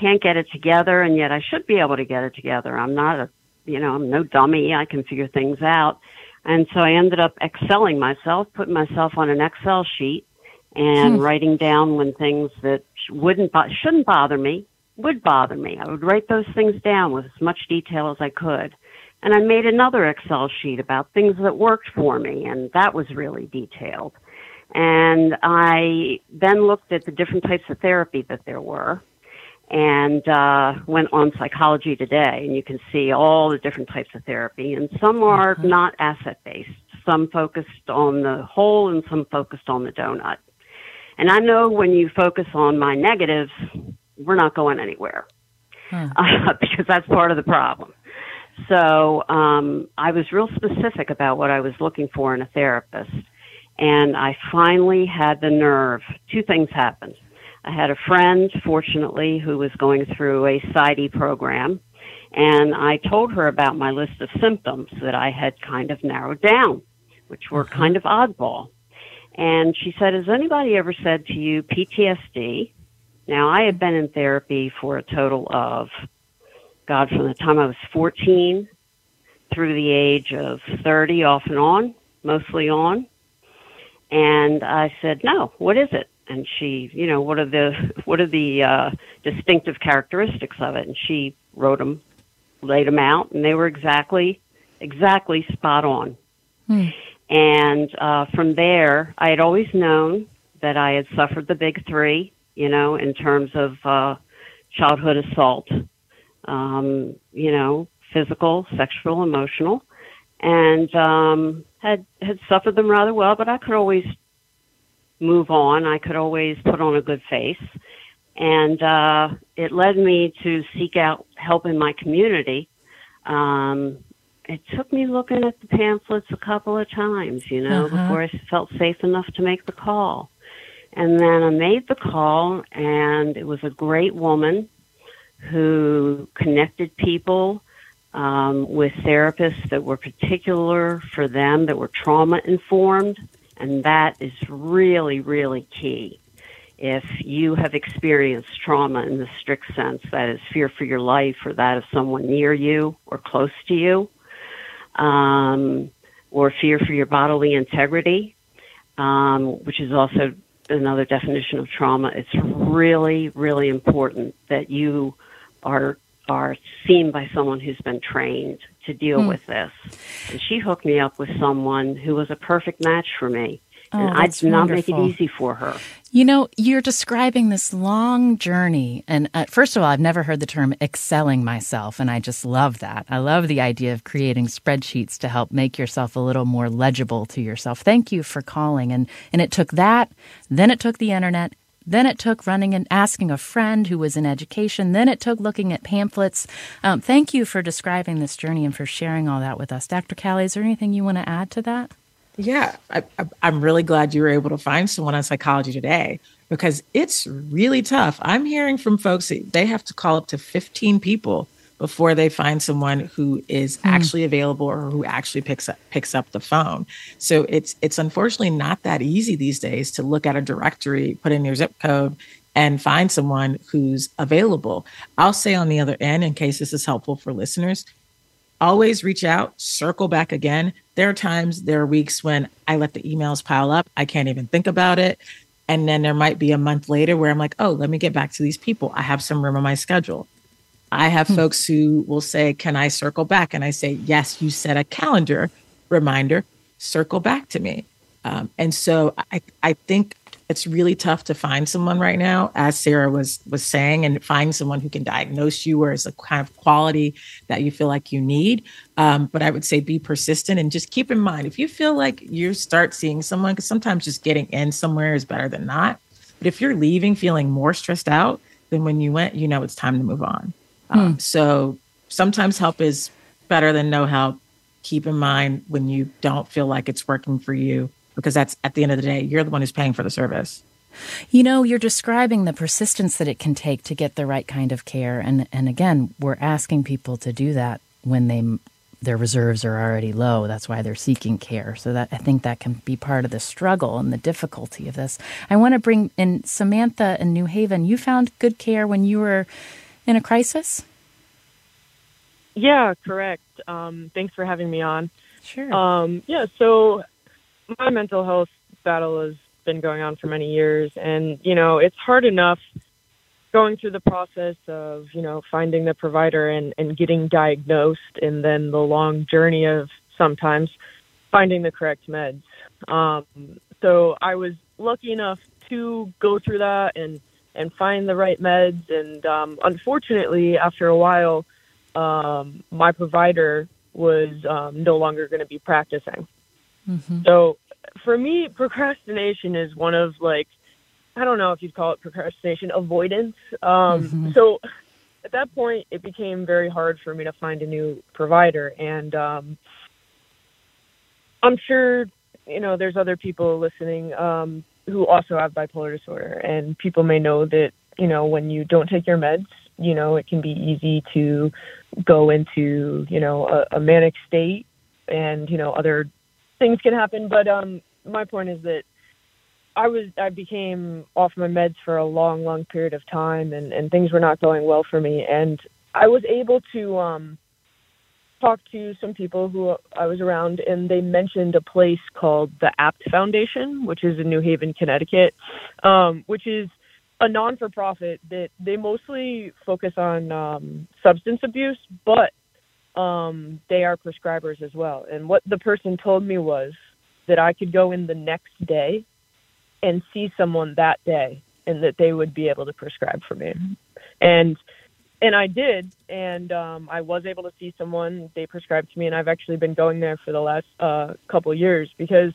can't get it together, and yet I should be able to get it together. I'm not a, you know, I'm no dummy. I can figure things out. And so I ended up excelling myself, putting myself on an Excel sheet and hmm. writing down when things that wouldn't, bo- shouldn't bother me would bother me. I would write those things down with as much detail as I could. And I made another Excel sheet about things that worked for me, and that was really detailed. And I then looked at the different types of therapy that there were and uh, went on Psychology Today, and you can see all the different types of therapy. And some are mm-hmm. not asset based, some focused on the whole, and some focused on the donut. And I know when you focus on my negatives, we're not going anywhere uh, because that's part of the problem. So um, I was real specific about what I was looking for in a therapist. And I finally had the nerve. Two things happened. I had a friend, fortunately, who was going through a PsyD program, and I told her about my list of symptoms that I had kind of narrowed down, which were mm-hmm. kind of oddball. And she said, Has anybody ever said to you PTSD? Now, I had been in therapy for a total of, God, from the time I was 14 through the age of 30, off and on, mostly on. And I said, No, what is it? and she, you know, what are the what are the uh, distinctive characteristics of it? And she wrote them, laid them out, and they were exactly exactly spot on. Hmm. And uh, from there, I had always known that I had suffered the big three, you know, in terms of uh, childhood assault, um, you know, physical, sexual, emotional, and um, had had suffered them rather well. But I could always move on. I could always put on a good face. And uh, it led me to seek out help in my community. Um, it took me looking at the pamphlets a couple of times, you know, uh-huh. before I felt safe enough to make the call. And then I made the call, and it was a great woman who connected people um, with therapists that were particular for them, that were trauma informed. And that is really, really key. If you have experienced trauma in the strict sense, that is fear for your life or that of someone near you or close to you, um, or fear for your bodily integrity, um, which is also another definition of trauma, it's really, really important that you are are seen by someone who's been trained to deal hmm. with this. And she hooked me up with someone who was a perfect match for me. Oh, and I did not make it easy for her. You know, you're describing this long journey. And uh, first of all, I've never heard the term excelling myself. And I just love that. I love the idea of creating spreadsheets to help make yourself a little more legible to yourself. Thank you for calling. And, and it took that, then it took the internet. Then it took running and asking a friend who was in education. Then it took looking at pamphlets. Um, thank you for describing this journey and for sharing all that with us. Dr. Kali, is there anything you want to add to that? Yeah, I, I'm really glad you were able to find someone on Psychology Today because it's really tough. I'm hearing from folks that they have to call up to 15 people before they find someone who is hmm. actually available or who actually picks up picks up the phone. So it's it's unfortunately not that easy these days to look at a directory, put in your zip code and find someone who's available. I'll say on the other end in case this is helpful for listeners, always reach out, circle back again. There are times, there are weeks when I let the emails pile up. I can't even think about it. And then there might be a month later where I'm like, oh, let me get back to these people. I have some room on my schedule. I have folks who will say, Can I circle back? And I say, Yes, you set a calendar reminder, circle back to me. Um, and so I, I think it's really tough to find someone right now, as Sarah was was saying, and find someone who can diagnose you or is a kind of quality that you feel like you need. Um, but I would say be persistent and just keep in mind if you feel like you start seeing someone, because sometimes just getting in somewhere is better than not. But if you're leaving feeling more stressed out than when you went, you know it's time to move on. Um, so sometimes help is better than no help. Keep in mind when you don't feel like it's working for you, because that's at the end of the day, you're the one who's paying for the service. You know, you're describing the persistence that it can take to get the right kind of care, and and again, we're asking people to do that when they their reserves are already low. That's why they're seeking care. So that I think that can be part of the struggle and the difficulty of this. I want to bring in Samantha in New Haven. You found good care when you were in a crisis. Yeah, correct. Um, thanks for having me on. Sure. Um, yeah, so my mental health battle has been going on for many years, and you know it's hard enough going through the process of you know finding the provider and and getting diagnosed, and then the long journey of sometimes finding the correct meds. Um, so I was lucky enough to go through that and and find the right meds, and um, unfortunately, after a while um, my provider was um, no longer going to be practicing. Mm-hmm. So for me, procrastination is one of like, I don't know if you'd call it procrastination, avoidance. Um, Mhm. So at that point, it became very hard for me to find a new provider. And um, I'm sure, you know, there's other people listening um, who also have bipolar disorder. And people may know that, you know, when you don't take your meds, you know, it can be easy to go into, you know, a, a manic state and, you know, other things can happen. But um, my point is that I was I became off my meds for a long, long period of time, and and things were not going well for me. And I was able to um, talk to some people who I was around, and they mentioned a place called the Apt Foundation, which is in New Haven, Connecticut, um, which is a non for profit that they mostly focus on um, substance abuse, but um, they are prescribers as well. And what the person told me was that I could go in the next day and see someone that day and that they would be able to prescribe for me. And and I did and um I was able to see someone they prescribed to me and I've actually been going there for the last uh couple years because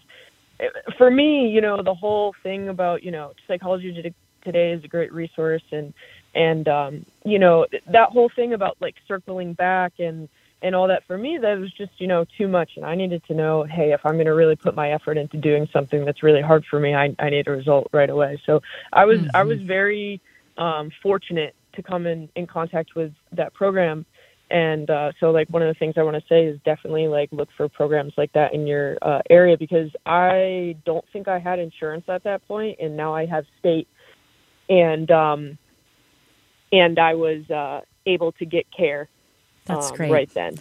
eh, for me, you know, the whole thing about, you know, psychology today is a great resource and and um you know, that whole thing about like circling back and and all that for me that was just you know too much. And i needed to know hey if i'm going to really put my effort into doing something that's really hard for me i, I need a result right away. So i was i was very um, fortunate to come in in contact with that program. And uh, so like one of the things i want to say is definitely like look for programs like that in your uh, area because i don't think i had insurance at that point and now i have state. And um and i was uh able to get care That's um, great. right then.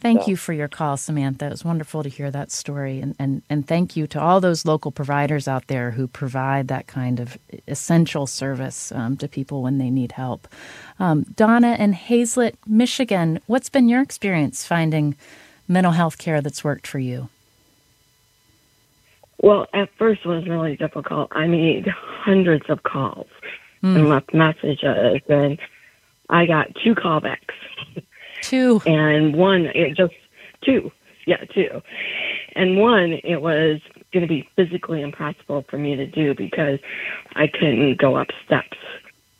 Thank So- you for your call, Samantha. It was wonderful to hear that story. And, and, and thank you to all those local providers out there who provide that kind of essential service um, to people when they need help. Um, Donna in Haslett, Michigan, what's been your experience finding mental health care that's worked for you? Well, at first it was really difficult. I made hundreds of calls Hmm. and left messages, and I got two callbacks. Two. And one, it just two. Yeah, two. And one, it was going to be physically impossible for me to do because I couldn't go up steps.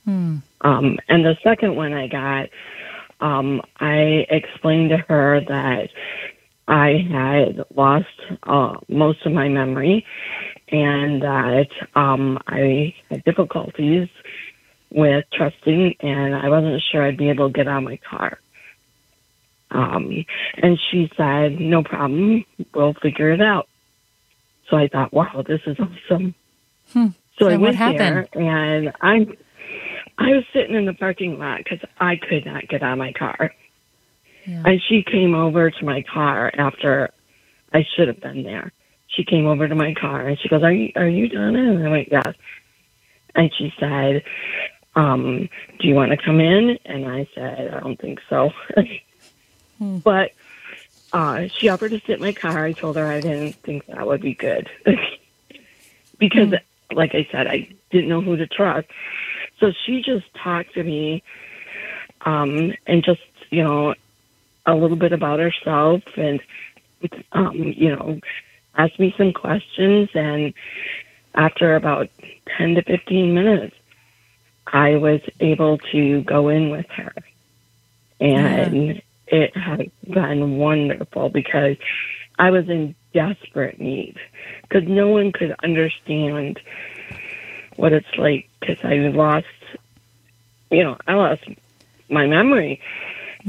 Hmm. Um, and the second one I got, um, I explained to her that I had lost uh, most of my memory and that um, I had difficulties with trusting and I wasn't sure I'd be able to get out of my car. Um, and she said, no problem, we'll figure it out. So I thought, wow, this is awesome. Hmm. So I And went happened? there and I, I was sitting in the parking lot because I could not get out of my car. And she came over to my car after I should have been there. She came over to my car and she goes, "Are you are you Donna?" And I went, "Yes." And she said, um, "Do you want to come in?" And I said, "I don't think so." But uh, she offered to sit in my car. I told her I didn't think that would be good. Because, like I said, I didn't know who to trust. So she just talked to me um, and just you know a little bit about herself and um, you know asked me some questions. And after about 10 to 15 minutes i was able to go in with her. And it has been wonderful because i was in desperate need because no one could understand what it's like because i lost you know i lost my memory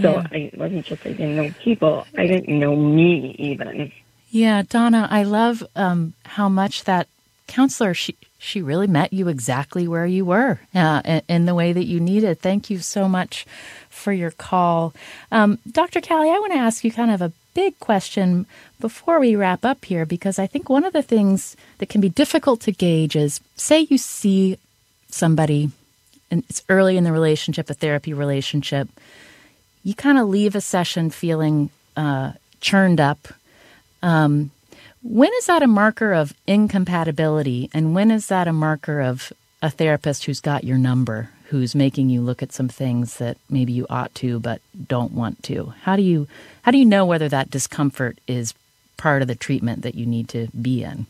so Yeah. I it wasn't just I didn't know people. I didn't know me even. Yeah, Donna, I love um, how much that counselor she she really met you exactly where you were uh, in, the way that you needed. Thank you so much for your call, um, Dr. Kali. I want to ask you kind of a big question before we wrap up here because I think one of the things that can be difficult to gauge is say you see somebody and it's early in the relationship, a therapy relationship you kind of leave a session feeling uh, churned up. Um, when is that a marker of incompatibility, and when is that a marker of a therapist who's got your number, who's making you look at some things that maybe you ought to but don't want to? How do you how do you know whether that discomfort is part of the treatment that you need to be in?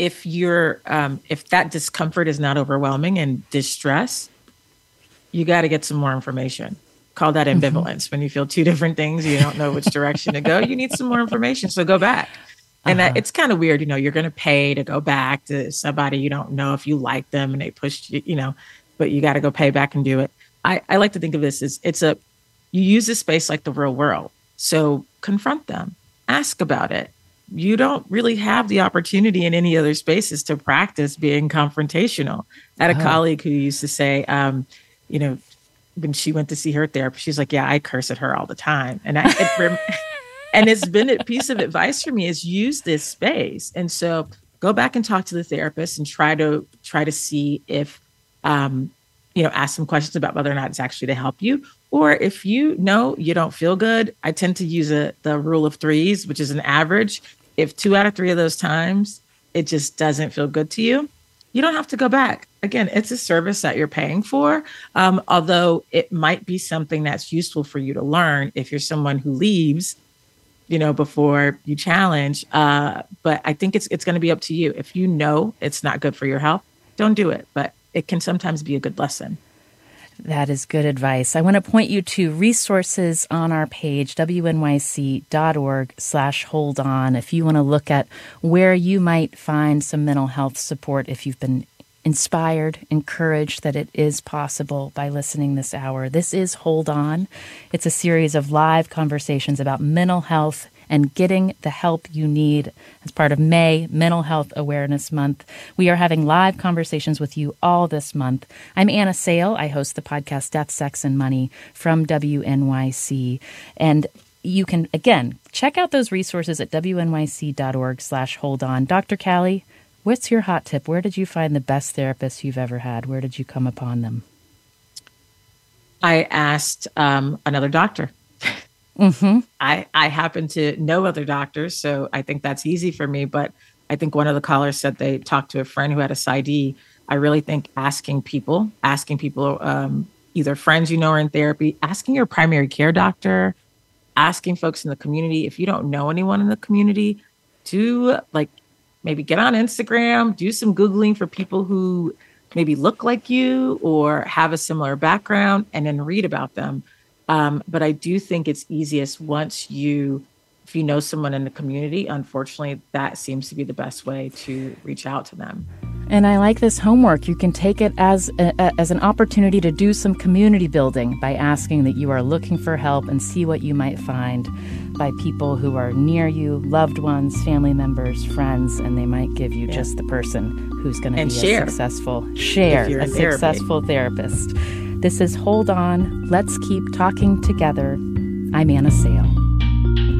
if you're um, if that discomfort is not overwhelming and distress you got to get some more information. Call that ambivalence. When you feel two different things you don't know which direction to go you need some more information. So go back and that, it's kind of weird you know you're going to pay to go back to somebody you don't know if you like them and they pushed you you know but you got to go pay back and do it. I, I like to think of this as it's a you use this space like the real world. So confront them ask about it. You don't really have the opportunity in any other spaces to practice being confrontational. I had a Uh-huh. colleague who used to say, um, you know, when she went to see her therapist, she's like, "Yeah, I curse at her all the time," and I, it and it's been a piece of advice for me is use this space, and so go back and talk to the therapist and try to try to see if, um, you know, ask some questions about whether or not it's actually to help you, or if you know you don't feel good. I tend to use a the rule of threes, which is an average. If two out of three of those times it just doesn't feel good to you, you don't have to go back. Again, it's a service that you're paying for. Um, although it might be something that's useful for you to learn if you're someone who leaves, you know, before you challenge. Uh, but I think it's it's going to be up to you. If you know it's not good for your health, don't do it. But it can sometimes be a good lesson. That is good advice. I want to point you to resources on our page, wnyc.org slash hold on, if you want to look at where you might find some mental health support if you've been inspired, encouraged that it is possible by listening this hour. This is Hold On. It's a series of live conversations about mental health and getting the help you need as part of May Mental Health Awareness Month. We are having live conversations with you all this month. I'm Anna Sale. I host the podcast Death, Sex, and Money from WNYC. And you can, again, check out those resources at wnyc.org slash hold on. Dr. Kali, what's your hot tip? Where did you find the best therapists you've ever had? Where did you come upon them? I asked um, another doctor. Mm-hmm. I I happen to know other doctors, so I think that's easy for me. But I think one of the callers said they talked to a friend who had a PsyD. I really think asking people, asking people, um, either friends you know are in therapy, asking your primary care doctor, asking folks in the community. If you don't know anyone in the community, do like maybe get on Instagram, do some Googling for people who maybe look like you or have a similar background, and then read about them. Um, but I do think it's easiest once you if you know someone in the community, unfortunately, that seems to be the best way to reach out to them. And I like this homework. You can take it as a, as an opportunity to do some community building by asking that you are looking for help and see what you might find by people who are near you, loved ones, family members, friends, and they might give you yeah. just the person who's going to be share. a successful share a successful therapist. This is Hold On, Let's Keep Talking Together. I'm Anna Sale.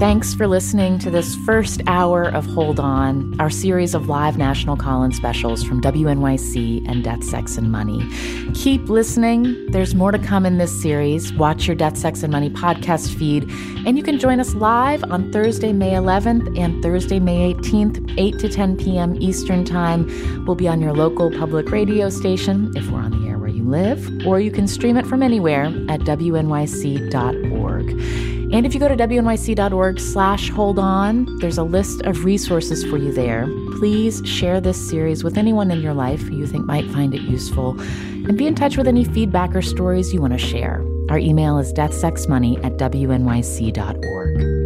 Thanks for listening to this first hour of Hold On, our series of live national call in specials from WNYC and Death, Sex, and Money. Keep listening. There's more to come in this series. Watch your Death, Sex, and Money podcast feed. And you can join us live on Thursday, May 11th and Thursday, May 18th, 8 to 10 p.m. Eastern Time. We'll be on your local public radio station if we're on the air where you live, or you can stream it from anywhere at WNYC.org. And if you go to wnyc.org slash hold on, there's a list of resources for you there. Please share this series with anyone in your life who you think might find it useful. And be in touch with any feedback or stories you want to share. Our email is deathsexmoney at wnyc.org.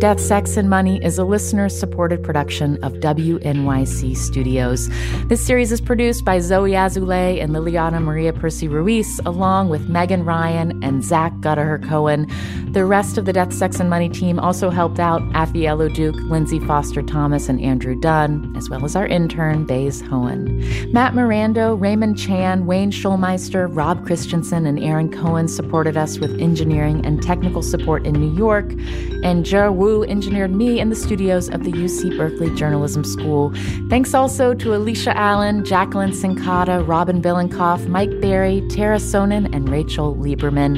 Death, Sex, and Money is a listener supported production of WNYC Studios. This series is produced by Zoe Azulay and Liliana Maria Percy Ruiz, along with Megan Ryan and Zach Gottehrer Cohen. The rest of the Death, Sex, and Money team also helped out Afi Yellow-Duke, Lindsay Foster Thomas, and Andrew Dunn, as well as our intern, Bays Hohen. Matt Mirando, Raymond Chan, Wayne Shulmister, Rob Christensen, and Aaron Cohen supported us with engineering and technical support in New York, and Joe Wu engineered me in the studios of the UC Berkeley Journalism School. Thanks also to Alicia Allen, Jacqueline Sincata, Robin Billenkoff, Mike Barry, Tara Sonnen, and Rachel Lieberman.